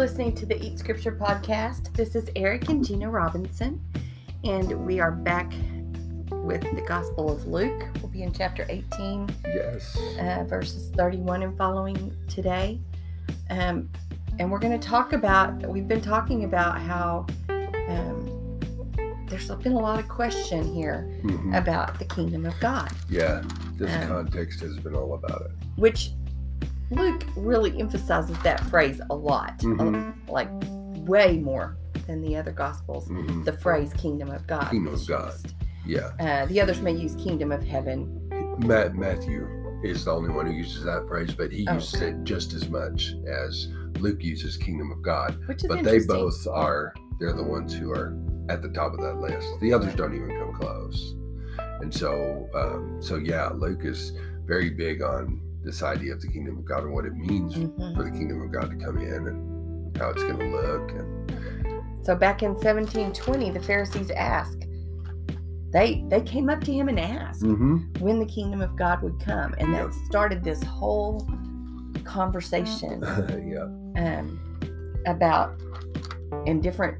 listening to the Eat Scripture podcast. This is Eric and Gina Robinson, and we are back with the Gospel of Luke. We'll be in chapter 18, Yes. uh, verses 31 and following today. Um, and we're going to talk about, we've been talking about how um, there's been a lot of question here Mhm. about the kingdom of God, Yeah. This Um, context has been all about it. which Luke really emphasizes that phrase a lot, Mhm. like way more than the other gospels. Mhm. The phrase kingdom of God. Kingdom of God. used. Yeah. Uh, the others may use kingdom of heaven. Matt Matthew is the only one who uses that phrase, but he Oh, uses it just as much as Luke uses kingdom of God. Which is But they both are they're the ones who are at the top of that list. The others don't even come close. And so um, so yeah, Luke is very big on this idea of the kingdom of God and what it means Mhm. for the kingdom of God to come in and how it's gonna look and So back in 1720, the Pharisees asked. They they came up to him and asked Mhm. when the kingdom of God would come, and that Yep. started this whole conversation yeah. um, about and different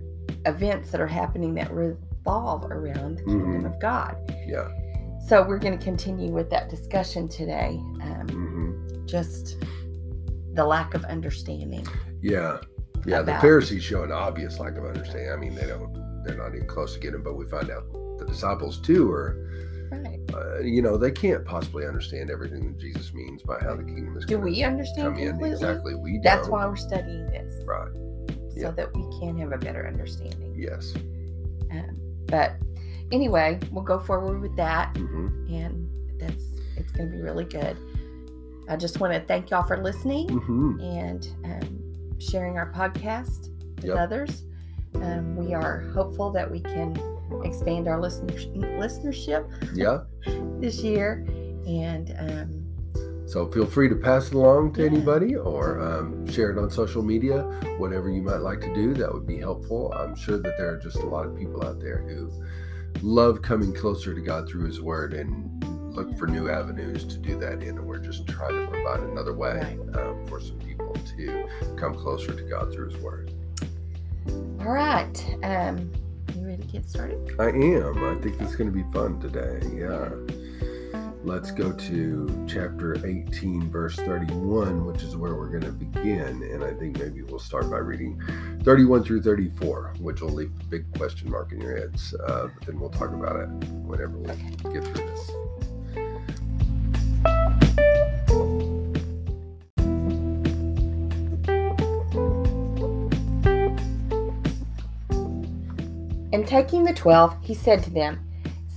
events that are happening that revolve around the kingdom Mhm. of God. Yeah. So we're going to continue with that discussion today. Um, hmm just the lack of understanding. Yeah. Yeah. About- The Pharisees show an obvious lack of understanding. I mean, they don't, they're not even close to getting, but we find out the disciples too are, Right. uh, you know, they can't possibly understand everything that Jesus means by how the kingdom is Do we understand completely? Exactly. We don't. That's why we're studying this, Right. so Yeah. that we can have a better understanding. Yes. Um, but anyway, we'll go forward with that, hmm and that's it's going to be really good. I just want to thank y'all for listening hmm and um, sharing our podcast with Yep. others. Um, we are hopeful that we can expand our listeners- listenership Yeah. this year, and um, So feel free to pass it along to Yeah. anybody or um, share it on social media, whatever you might like to do. That would be helpful. I'm sure that there are just a lot of people out there who love coming closer to God through His Word and look for new avenues to do that in. And we're just trying to provide another way um, for some people to come closer to God through His Word. all right. Um, you ready to get started? I am. I think it's going to be fun today. Yeah. Let's go to chapter 18, verse 31, which is where we're going to begin. And I think maybe we'll start by reading 31 through 34, which will leave a big question mark in your heads. Uh, but then we'll talk about it whenever we get through this. And taking the twelve, he said to them,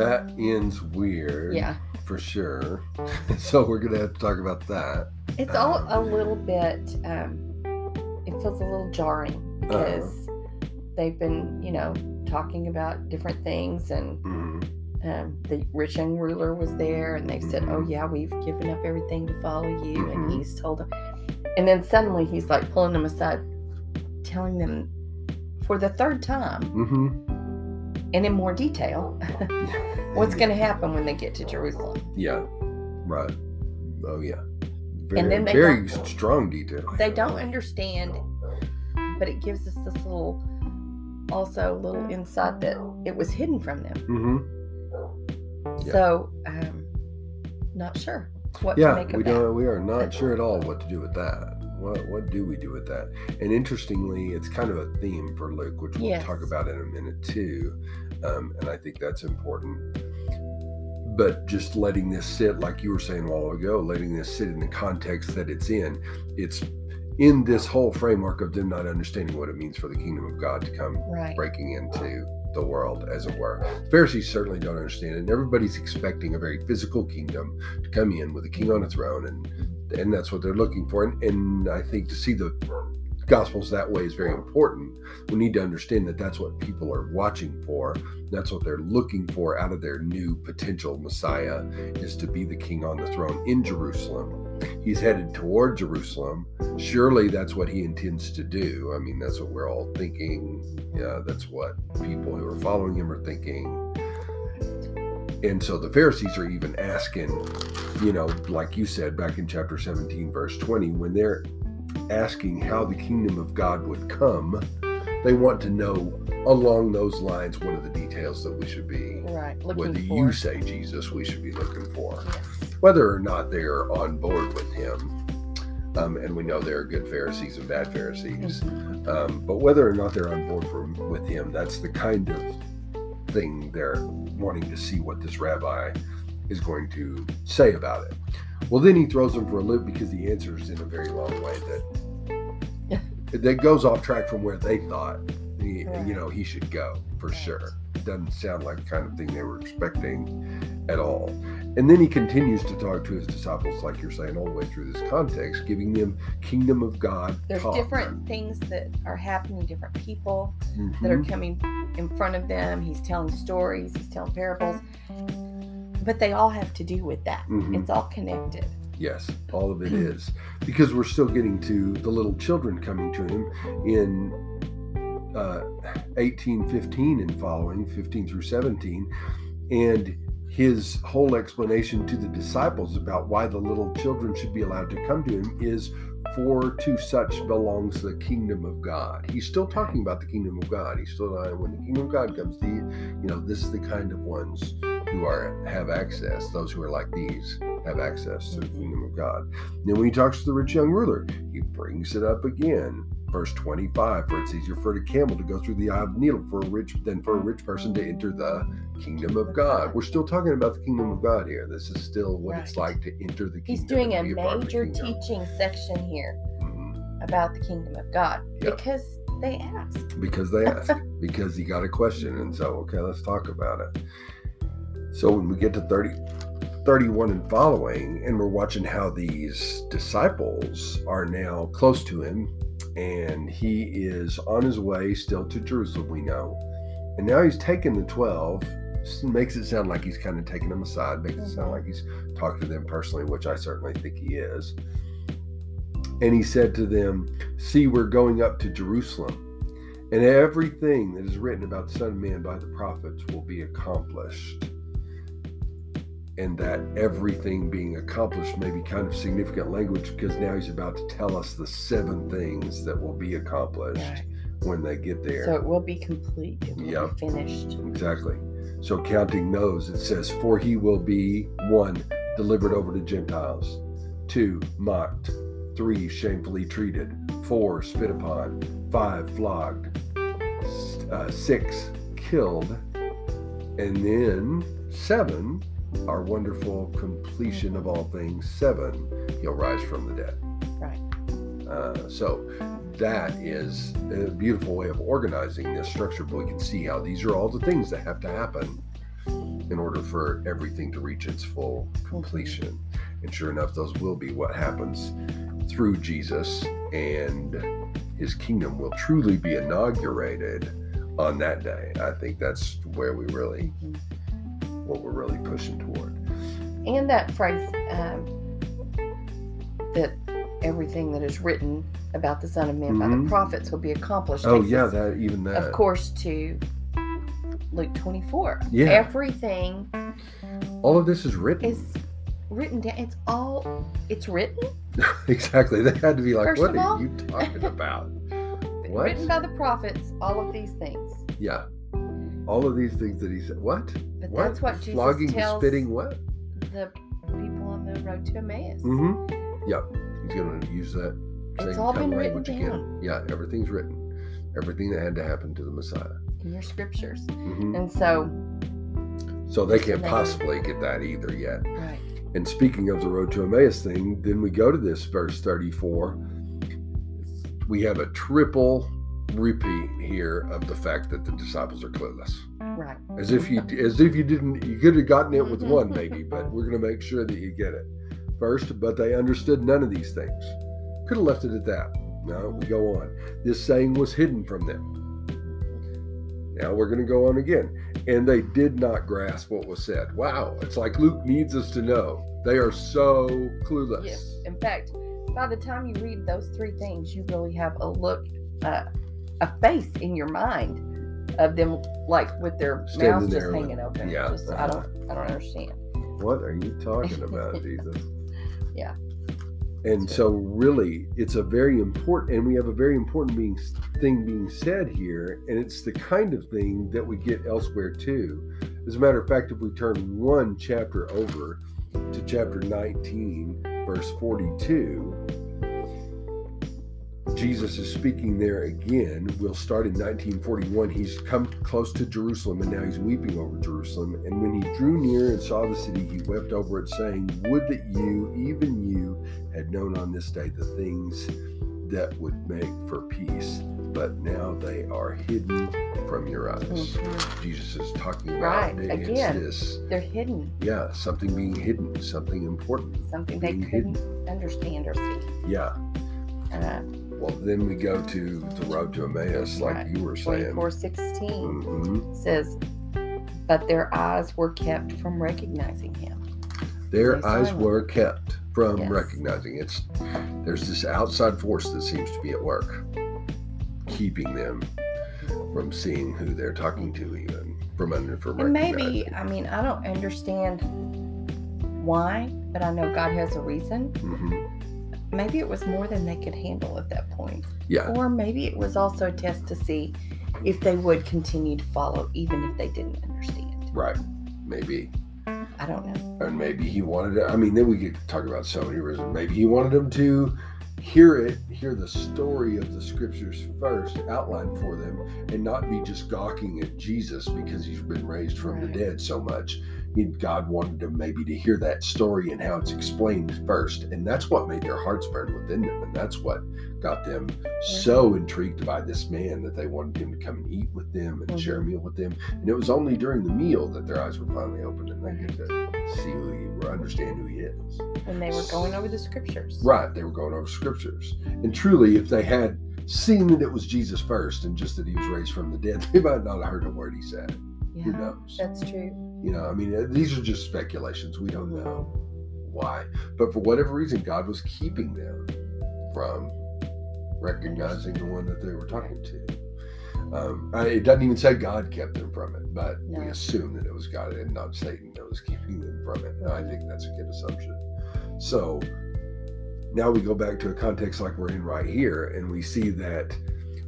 That ends weird. Yeah. For sure. so we're going to have to talk about that. It's all Um, a little bit. Um, it feels a little jarring because they've been, you know, talking about different things, and Mhm. um, the rich young ruler was there, and they've said, "Oh Mhm. yeah, we've given up everything to follow you," Mhm. and he's told them, and then suddenly he's like pulling them aside, telling them for the third time Mhm. And in more detail what's going to happen when they get to Jerusalem. Yeah. Right. Oh yeah. Very, And then they very strong detail. They don't understand, but it gives us this little, also little insight that it was hidden from them. Mm-hmm. Yeah. So, um, not sure what to Yeah, make we of that. don't. We are not sure at all what to do with that. What What do we do with that? And interestingly, it's kind of a theme for Luke, which we'll Yes. talk about in a minute too. Um, and I think that's important. But just letting this sit, like you were saying a while ago, letting this sit in the context that it's in, it's in this whole framework of them not understanding what it means for the kingdom of God to come Right. breaking into the world, as it were. Pharisees certainly don't understand it. And everybody's expecting a very physical kingdom to come in with a king on a throne, and and that's what they're looking for. And, and I think to see the gospels that way is very important. We need to understand that that's what people are watching for. That's what they're looking for out of their new potential Messiah is to be the king on the throne in Jerusalem. He's headed toward Jerusalem. Surely that's what he intends to do. I mean, that's what we're all thinking. Yeah, that's what people who are following him are thinking. And so the Pharisees are even asking, you know, like you said back in chapter 17, verse 20, when they're asking how the kingdom of God would come, they want to know along those lines what are the details that we should be right. whether Looking you say jesus we should be looking for Yes. whether or not they're on board with him um, and we know there are good pharisees and bad pharisees Mhm. um, but whether or not they're on board for, with him that's the kind of thing they're wanting to see what this rabbi is going to say about it. Well then he throws them for a loop because the answer is in a very long way that that goes off track from where they thought he, Right. you know he should go for sure it doesn't sound like the kind of thing they were expecting at all and then he continues to talk to his disciples like you're saying all the way through this context giving them kingdom of god There's talk. different things that are happening, different people that are Mhm. coming in front of them. He's telling stories, he's telling parables, but they all have to do with that. Mhm. It's all connected. Yes, all of it is. Because we're still getting to the little children coming to him in uh, 18, 15 and following, 15 through 17. And his whole explanation to the disciples about why the little children should be allowed to come to him is for to such belongs the kingdom of God. He's still talking about the kingdom of God. He's still uh, when the kingdom of God comes, the you know this is the kind of ones who are have access. Those who are like these have access to the kingdom of God. Then when he talks to the rich young ruler, he brings it up again. Verse 25, for it's easier for a camel to go through the eye of a needle for a rich than for a rich person to enter the kingdom of God. We're still talking about the kingdom of God here. This is still what it's like to enter the kingdom. He's doing a and be part of the major teaching section here Mhm. about the kingdom of God Yep. because they asked. because they asked because he got a question and so okay let's talk about it so when we get to 30 31 and following and we're watching how these disciples are now close to him and he is on his way still to jerusalem we know. And now he's taken the 12, makes it sound like he's kind of taking them aside makes it sound like mm-hmm. he's talking to them personally which i certainly think he is. And he said to them see we're going up to jerusalem and everything that is written about the Son of Man by the prophets will be accomplished. And that everything being accomplished may be kind of significant language because now he's about to tell us the seven things that will be accomplished Right. when they get there. So it will be complete. It will Yep. be finished. Exactly. So counting those, it says, For he will be one, delivered over to Gentiles, two, mocked, three, shamefully treated, four, spit upon, five, flogged, uh, six, killed, and then seven, our wonderful completion of all things, seven, he'll rise from the dead. Right. Uh, so that is a beautiful way of organizing this structure, but we can see how these are all the things that have to happen in order for everything to reach its full completion. And sure enough, those will be what happens through Jesus, and his kingdom will truly be inaugurated on that day. I think that's where we really, Mhm. What we're really pushing toward. And that phrase um, that everything that is written about the Son of Man by Mhm. the prophets will be accomplished. Oh, yeah, us, that even that. of course, to Luke 24. Yeah. Everything All of this is written. is written down. It's all, it's written, exactly. They had to be like, First what are all- you talking about? What? written by the prophets, all of these things. Yeah. All of these things that he said. What? But what? that's what Jesus Flogging, tells spitting, what? the people on the road to Emmaus. Mm-hmm. Yep. He's going to use that It's all been written language again. Yeah, everything's written. Everything that had to happen to the Messiah. in your scriptures. hmm And so, So they can't possibly get that either yet. right. And speaking of the road to Emmaus thing, then we go to this verse 34. We have a triple repeat here of the fact that the disciples are clueless. Right. As if you as if you didn't you could have gotten it with one maybe, but we're gonna make sure that you get it. First, but they understood none of these things. Could have left it at that. No, we go on. This saying was hidden from them. Now we're going to go on again. And they did not grasp what was said. Wow, it's like Luke needs us to know. They are so clueless. Yes. In fact, by the time you read those three things, you really have a look, uh, a face in your mind of them, like with their Standing mouths just there with- hanging open. yeah, Just, I don't, I don't understand. What are you talking about, Jesus? Yeah. And so, really, it's a very important, and we have a very important being, thing being said here, and it's the kind of thing that we get elsewhere too. As a matter of fact, if we turn one chapter over to chapter 19, verse 42, Jesus is speaking there again. We'll start in 1941. He's come close to Jerusalem and now he's weeping over Jerusalem. And when he drew near and saw the city, he wept over it, saying, Would that you, even you, had known on this day the things that would make for peace, but now they are hidden from your eyes. Mhm. Jesus is talking about Right, it. Again. this, They're hidden. yeah, something being hidden, something important. Something they couldn't understand or see. Yeah. Uh, Well, then we go to the road to Emmaus, like Right. you were saying. 24 16 Mhm. says, But their eyes were kept from recognizing him. Their eyes were kept from Yes. recognizing it's there's this outside force that seems to be at work, keeping them from seeing who they're talking to, even from under from And maybe, I mean, I don't understand why, but I know God has a reason. Mhm. Maybe it was more than they could handle at that point. Yeah, Or maybe it was also a test to see if they would continue to follow, even if they didn't understand. right. Maybe, I don't know. and maybe he wanted. To, I mean, then we could talk about so many reasons. Maybe he wanted them to hear it, hear the story of the scriptures first, outlined for them, and not be just gawking at Jesus because he's been raised from the dead so much. God wanted them maybe to hear that story and how it's explained first, and that's what made their hearts burn within them, and that's what got them so intrigued by this man that they wanted him to come and eat with them and share a mm-hmm. meal with them. And it was only during the meal that their eyes were finally opened and they get to see who he or understand who he is. And they were going over the scriptures. Right, they were going over scriptures. And truly, if they had seen that it was Jesus first and just that he was raised from the dead, they might not have heard a word he said. Who knows? that's true. You know, I mean, uh, these are just speculations. We don't Mhm. know why. But for whatever reason, God was keeping them from recognizing the one that they were talking to. Um, I- it doesn't even say God kept them from it, but we assume that it was God and not Satan that was keeping them from it. And I think that's a good assumption. So now we go back to a context like we're in right here, and we see that,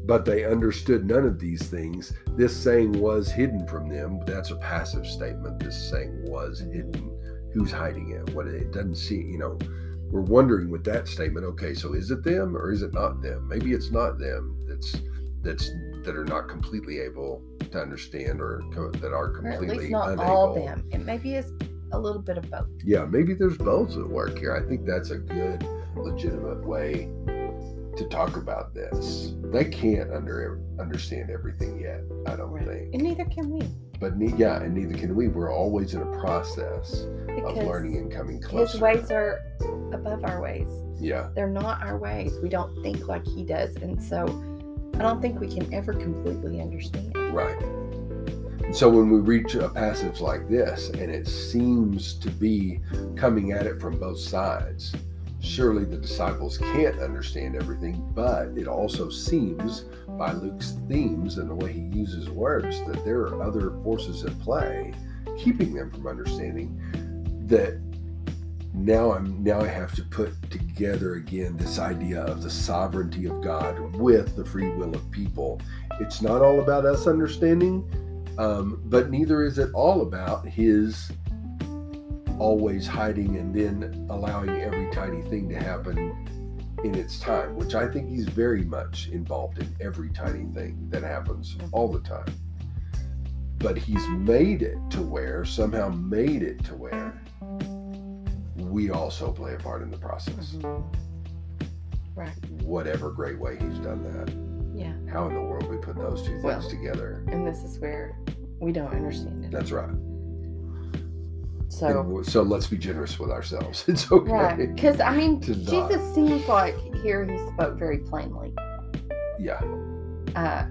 but they understood none of these things. This saying was hidden from them. That's a passive statement. This saying was hidden. Who's hiding it? What it doesn't see, you know. We're wondering with that statement. Okay, so is it them or is it not them? Maybe it's not them. That's that's that are not completely able to understand or co- that are Or at completely least not unable. all them. It maybe is a little bit of both. Yeah, maybe there's both at work here. I think that's a good, legitimate way to talk about this. They can't under understand everything yet. I don't Right. think. And neither can we. But ne- yeah, and neither can we. We're always in a process of learning and coming closer. his ways are above our ways. Yeah, They're not our ways. We don't think like he does. And so I don't think we can ever completely understand. right. So when we reach a passage like this, and it seems to be coming at it from both sides, surely the disciples can't understand everything, but it also seems by Luke's themes and the way he uses words that there are other forces at play keeping them from understanding that now I'm now I have to put together again this idea of the sovereignty of God with the free will of people. It's not all about us understanding, um, but neither is it all about his always hiding and then allowing every tiny thing to happen in its time, which I think he's very much involved in every tiny thing that happens all the time. But he's made it to where, somehow made it to where we also play a part in the process. Mhm. Right. Whatever great way he's done that. Yeah. How in the world we put those two things Well, together? And this is where we don't understand it. That's right. So, so let's be generous with ourselves. It's okay. right. Because, I mean, to not. Jesus seems like here he spoke very plainly. Yeah. Uh,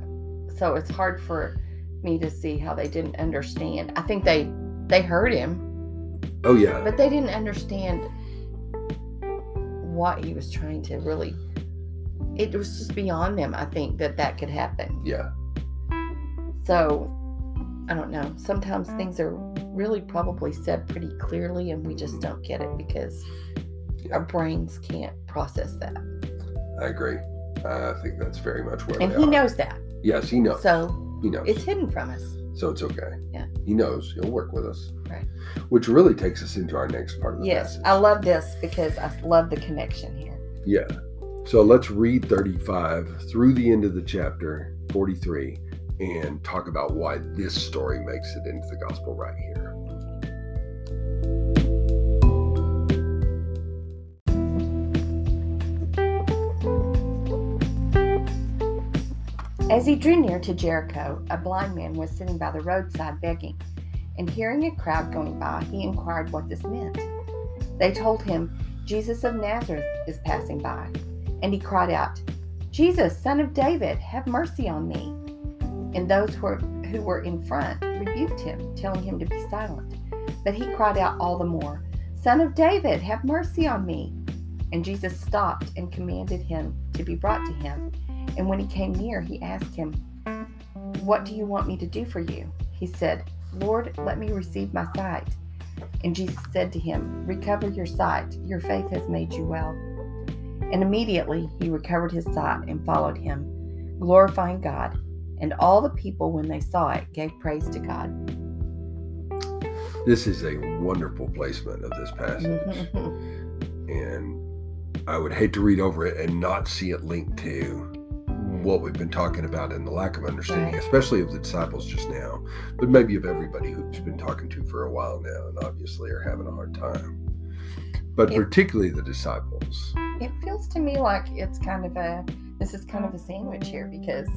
so it's hard for me to see how they didn't understand. I think they they heard him, Oh yeah. but they didn't understand what he was trying to really. It was just beyond them. I think that that could happen. yeah. So I don't know. Sometimes things are really probably said pretty clearly, and we just don't get it because Yeah. our brains can't process that. I agree. I think that's very much where And he are. knows that. Yes, he knows. So he knows. it's hidden from us. so it's okay. Yeah. He knows. He'll work with us. Right. Which really takes us into our next part of the Yes. I love this because I love the connection here. Yeah. So let's read 35 through the end of the chapter 43 and talk about why this story makes it into the gospel right here. As he drew near to Jericho, a blind man was sitting by the roadside begging, and hearing a crowd going by, he inquired what this meant. They told him, Jesus of Nazareth is passing by, and he cried out, Jesus, son of David, have mercy on me. And those who were, who were in front rebuked him, telling him to be silent. But he cried out all the more, Son of David, have mercy on me. And Jesus stopped and commanded him to be brought to him. And when he came near, he asked him, What do you want me to do for you? He said, Lord, let me receive my sight. And Jesus said to him, Recover your sight. Your faith has made you well. And immediately he recovered his sight and followed him, glorifying God. And all the people, when they saw it, gave praise to God. This is a wonderful placement of this passage. Mm-hmm. and I would hate to read over it and not see it linked to mm. what we've been talking about and the lack of understanding, Right. especially of the disciples just now, but maybe of everybody who's been talking to for a while now and obviously are having a hard time. But Yeah. particularly the disciples. It feels to me like it's kind of a this is kind of a sandwich here because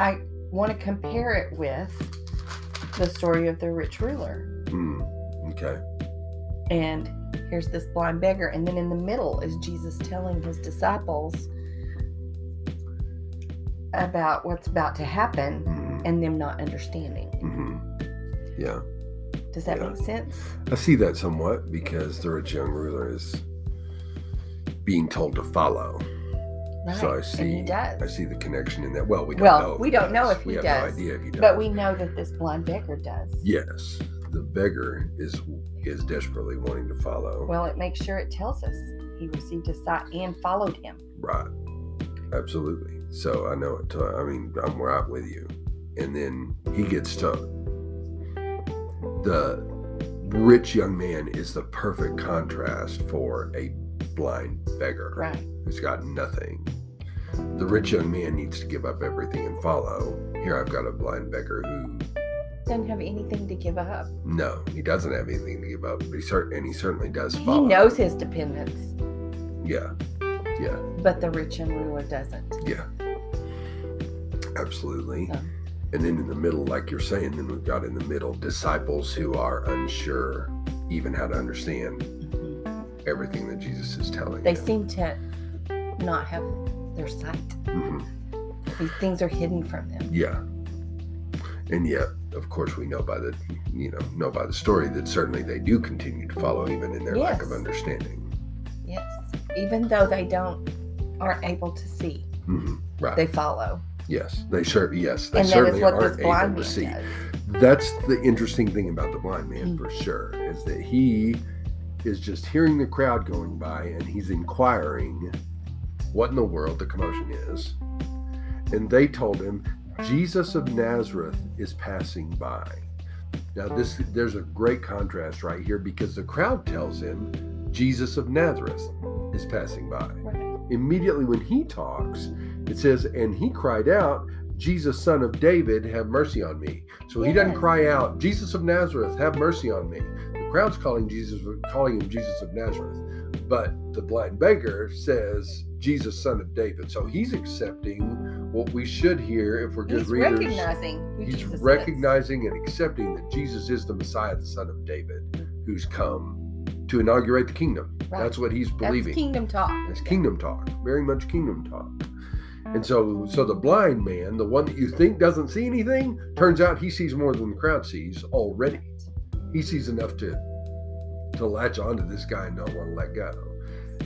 I want to compare it with the story of the rich ruler. Hmm. Okay. And here's this blind beggar and then in the middle is Jesus telling his disciples about what's about to happen Mhm. and them not understanding. Mm-hmm. Yeah. Does that Yeah. make sense? I see that somewhat because the rich young ruler is being told to follow. Right. So I see. he does. I see the connection in that. Well, we don't Well, know. if we don't know if we he have does, no idea if he does. But we know that this blind beggar does. Yes, the beggar is is desperately wanting to follow. Well, it makes sure it tells us he received a sight and followed him. right. Absolutely. So I know it. uh, I mean, I'm right with you. And then he gets to the rich young man is the perfect contrast for a blind beggar Right. who's got nothing. The rich young man needs to give up everything and follow. Here I've got a blind beggar who Doesn't have anything to give up. no, he doesn't have anything to give up, but he cert- and he certainly does follow. He knows his dependence, Yeah, yeah, but the rich and ruler doesn't. yeah. Absolutely. Yeah. And then in the middle, like you're saying, then we've got in the middle disciples who are unsure even how to understand. Everything that Jesus is telling They them. seem to not have their sight. Mhm. These things are hidden from them. Yeah. And yet, of course, we know by the you know know by the story that certainly they do continue to follow even in their lack of understanding. Yes. Even though they don't aren't able to see, mm-hmm. Right. they follow. yes. They sure. Yes. They and certainly what aren't able blind to see. does. That's the interesting thing about the blind man Mm. for sure is that he is just hearing the crowd going by and he's inquiring what in the world the commotion is. And they told him Jesus of Nazareth is passing by. Now this there's a great contrast right here because the crowd tells him Jesus of Nazareth is passing by immediately when he talks, it says, and he cried out, Jesus, son of David, have mercy on me. So he doesn't cry out, Jesus of Nazareth, have mercy on me. Crowd's calling Jesus, calling him Jesus of Nazareth, but the blind beggar says, Jesus, son of David. So he's accepting what we should hear if we're good He's readers. recognizing He's Jesus recognizing and accepting that Jesus is the Messiah, the son of David, who's come to inaugurate the kingdom. Right. That's what he's That's believing. kingdom talk. It's kingdom talk, very much kingdom talk. And so, so the blind man, the one that you think doesn't see anything, turns out he sees more than the crowd sees already. He sees enough to to latch onto this guy and not want to let go.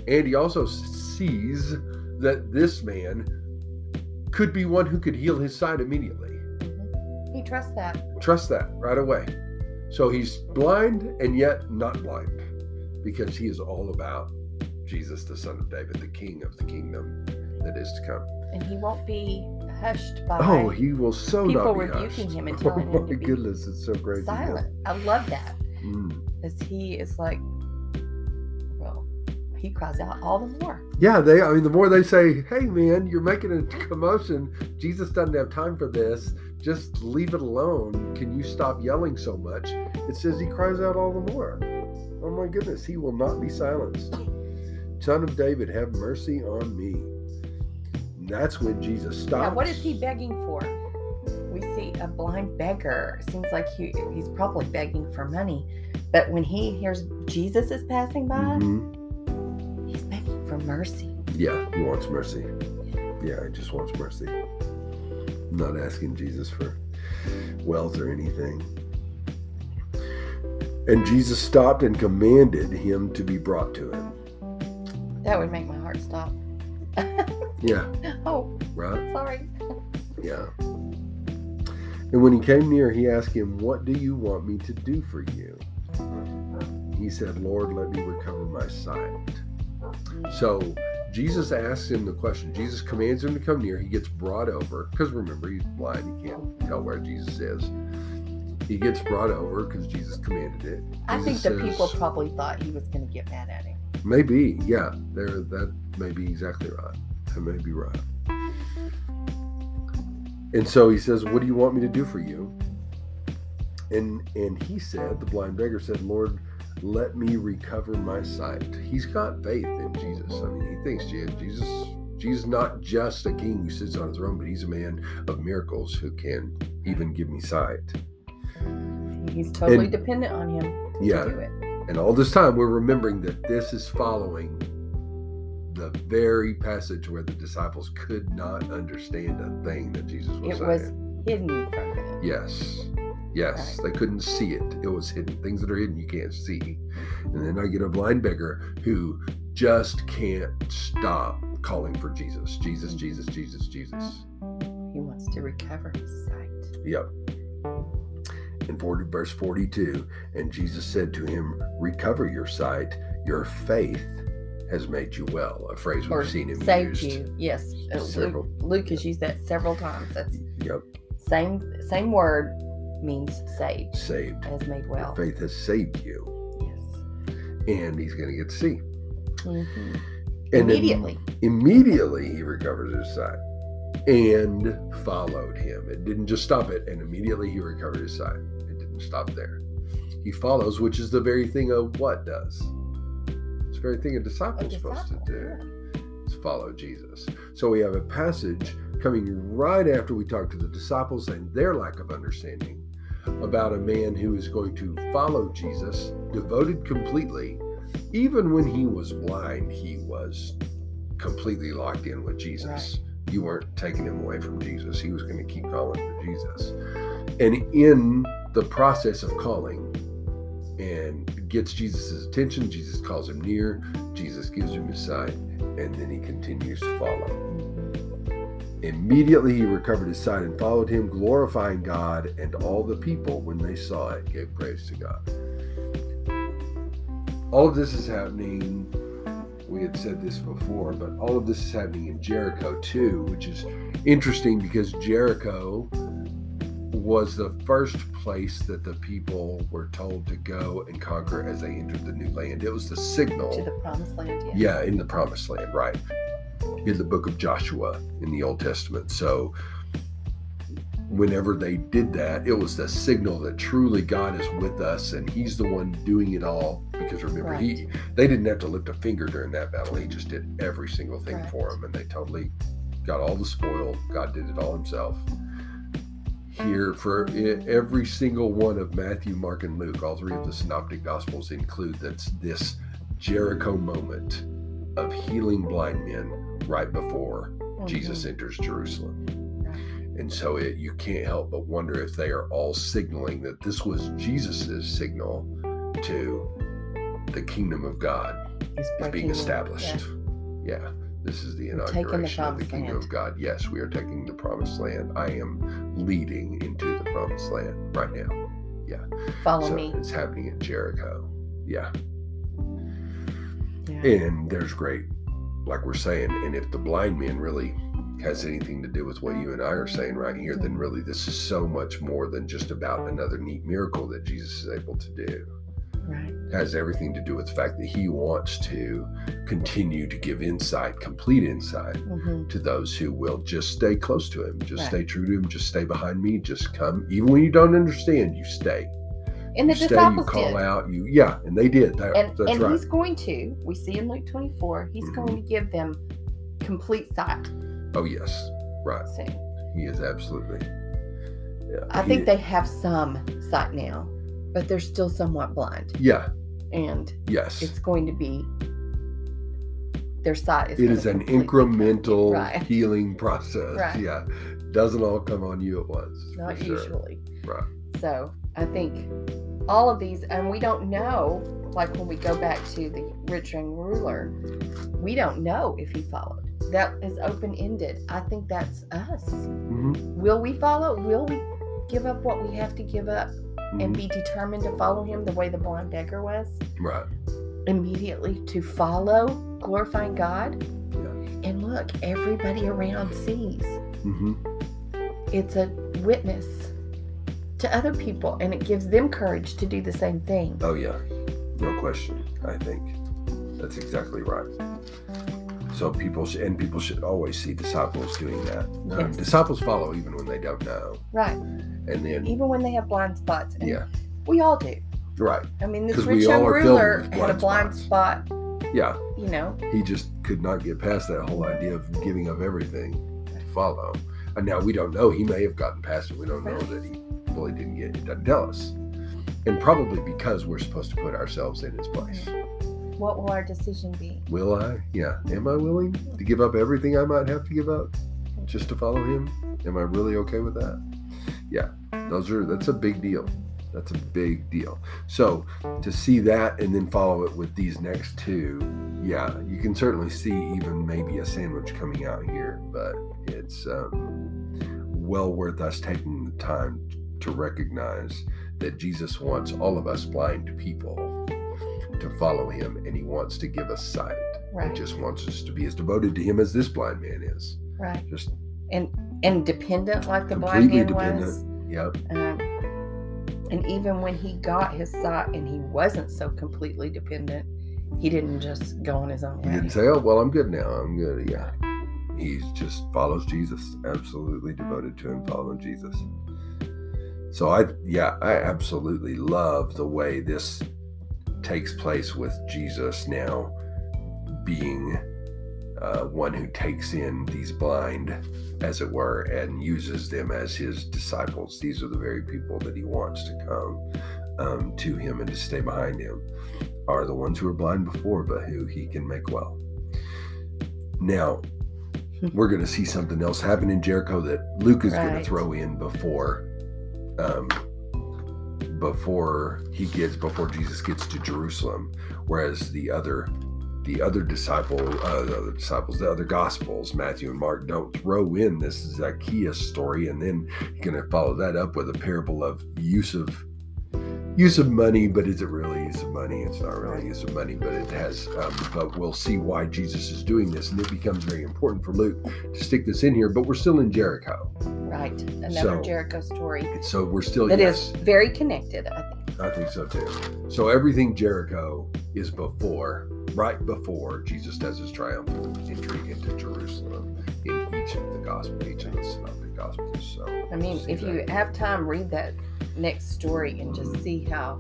And he also sees that this man could be one who could heal his sight immediately. Mm-hmm. He trusts that. Trust that right away. So he's blind and yet not blind because he is all about Jesus, the Son of David, the King of the kingdom that is to come. And he won't be hushed by Oh, he will so people not be rebuking hushed. him and Oh telling him my to be goodness, it's so yeah. silent. I love that. Mm. Because he is like, well, he cries out all the more. Yeah, they. I mean, the more they say, "Hey, man, you're making a commotion. Jesus doesn't have time for this. Just leave it alone. Can you stop yelling so much?" It says he cries out all the more. Oh my goodness, he will not be silenced. Son of David, have mercy on me. That's when Jesus stops. Now, what is he begging for? We see a blind beggar. Seems like he, he's probably begging for money. But when he hears Jesus is passing by, Mhm. he's begging for mercy. Yeah, he wants mercy. Yeah, he just wants mercy. Not asking Jesus for wealth or anything. And Jesus stopped and commanded him to be brought to him. That would make my. Yeah, oh, right? sorry. Yeah. And when he came near, he asked him, What do you want me to do for you? He said, Lord, let me recover my sight. So Jesus asks him the question. Jesus commands him to come near. He gets brought over because remember, he's blind. He can't tell where Jesus is. He gets brought over because Jesus commanded it. I think Jesus the people probably thought he was going to get mad at him. Maybe, yeah. There, that may be exactly right. That may be right. And so he says, "What do you want me to do for you?" And and he said, the blind beggar said, "Lord, let me recover my sight." He's got faith in Jesus. I mean, he thinks Je- Jesus, Jesus, not just a king who sits on a throne, but he's a man of miracles who can even give me sight. He's totally And- dependent on him Yeah, to do it. And all this time, we're remembering that this is following the very passage where the disciples could not understand a thing that Jesus was It saying. It was hidden from them. yes. Yes. They couldn't see it. It was hidden. Things that are hidden you can't see. And then I get a blind beggar who just can't stop calling for Jesus. Jesus, Jesus, Jesus, Jesus. He wants to recover his sight. Yep. In 40, verse 42, and Jesus said to him, Recover your sight, your faith has made you well. A phrase we've seen him saved used. you. Yes. Uh, several- Luke, Luke has used that several times. That's Yep, same same word means saved saved. has made Your well. faith has saved you. Yes. And he's going to get to see. Mhm. And Immediately. immediately he recovers his sight and followed him. It didn't just stop it, and immediately he recovered his sight. It didn't stop there. He follows, which is the very thing of what does. Very thing a disciple is supposed to do. is follow Jesus. So we have a passage coming right after we talk to the disciples and their lack of understanding about a man who is going to follow Jesus, devoted completely. Even when he was blind, he was completely locked in with Jesus. You weren't taking him away from Jesus. He was going to keep calling for Jesus. And in the process of calling, and gets Jesus' attention, Jesus calls him near, Jesus gives him his sight, and then he continues to follow. Immediately he recovered his sight and followed him, glorifying God, and all the people, when they saw it, gave praise to God. All of this is happening, we had said this before, but all of this is happening in Jericho too, which is interesting because Jericho was the first place that the people were told to go and conquer as they entered the new land. It was the signal. To the promised land. Yeah. Yeah, in the promised land, right. In the book of Joshua in the Old Testament. So whenever they did that, it was the signal that truly God is with us and he's the one doing it all. Because remember, he they didn't have to lift a finger during that battle. He just did every single thing Right. for them and they totally got all the spoil. God did it all himself. Here for every single one of Matthew, Mark, and Luke, all three of the synoptic gospels include that's this Jericho moment of healing blind men right before Jesus enters Jerusalem. And so it, you can't help but wonder if they are all signaling that this was Jesus's signal to the kingdom of God is being established. Yeah. This is the We're the inauguration of the kingdom land. of God. Yes, we are taking the promised land. I am leading into the promised land right now. Yeah. Follow so me. it's happening in Jericho. Yeah. Yeah. And there's great, like we're saying, and if the blind man really has anything to do with what you and I are saying right here, then really this is so much more than just about another neat miracle that Jesus is able to do. Right. Has everything to do with the fact that he wants to continue to give insight, complete insight hmm to those who will just stay close to him, just Right. stay true to him, just stay behind me, just come. Even when you don't understand, you stay. And the you stay, you call did. out, you yeah, and they did. That, and that's and right. he's going to we see in luke 24 he's Mhm. going to give them complete sight Oh yes, right. soon He is absolutely. Yeah, i he- think they have some sight now but they're still somewhat blind Yeah. and Yes. it's going to be their sight is It an incremental right healing process. Right. Yeah. Doesn't all come on you at once. not sure. usually Right. so i think all of these and we don't know like when we go back to the rich young ruler we don't know if he followed that is open-ended i think that's us hmm Will we follow? Will we give up what we have to give up Mm-hmm. And be determined to follow him the way the blind beggar was? Right. Immediately to follow, glorifying God? Yeah. And look, everybody around sees. hmm It's a witness to other people and it gives them courage to do the same thing. Oh yeah. No question. I think that's exactly right. So people should, and people should always see disciples doing that. Um, disciples follow even when they don't know, Right. And then Even when they have blind spots. Yeah, We all do. right, I mean, this rich young ruler had a blind blind spot, yeah. you know. He just could not get past that whole idea of giving up everything to follow. And now we don't know. He may have gotten past it. We don't know that he fully didn't get. It doesn't tell us, and probably because we're supposed to put ourselves in his place. What will our decision be? Will I? Yeah. Am I willing to give up everything I might have to give up just to follow him? Am I really okay with that? Yeah. Those are that's a big deal. That's a big deal. So to see that and then follow it with these next two, yeah, you can certainly see even maybe a sandwich coming out here, but it's um, well worth us taking the time to recognize that Jesus wants all of us blind people to follow him and he wants to give us sight. Right. He just wants us to be as devoted to him as this blind man is. Right. Just and and dependent like the blind completely man was. Yep. Um, and even when he got his sight and he wasn't so completely dependent, he didn't just go on his own He way. didn't say, "Oh, well, I'm good now. I'm good." Yeah. He just follows Jesus, absolutely devoted to him, following Jesus. So I, yeah, I absolutely love the way this takes place with Jesus now being uh, one who takes in these blind, as it were, and uses them as his disciples. These are the very people that he wants to come um, to him and to stay behind him, are the ones who were blind before, but who he can make well. Now, we're going to see something else happen in Jericho that Luke is going to throw in before. Um, before he gets before Jesus gets to Jerusalem, whereas the other the other disciple uh, the other disciples the other gospels Matthew and Mark don't throw in this Zacchaeus story and then you're going to follow that up with a parable of use of use of money but is it really use of money it's not really use of money but it has um, but we'll see why Jesus is doing this and it becomes very important for Luke to stick this in here but we're still in Jericho Right. Another So- Jericho story so we're still that yes, is very connected, I think. I think so too. So everything Jericho is before, right before Jesus does his triumphal entry into Jerusalem in each of the gospel, each of the synoptic gospels. So I mean, if you have time, read that next story and just Mhm. see how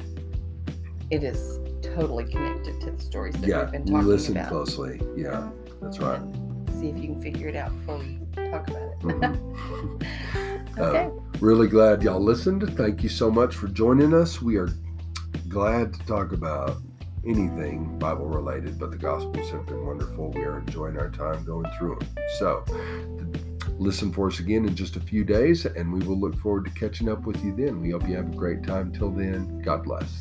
it is totally connected to the stories that yeah, we've been talking listen about. closely. Yeah, that's right. And see if you can figure it out before we talk about it. Mhm. Okay. Uh, really glad y'all listened. Thank you so much for joining us. We are glad to talk about anything Bible related, but the gospel is simply wonderful. We are enjoying our time going through them. So, listen for us again in just a few days, and we will look forward to catching up with you then. We hope you have a great time. Till then, God bless.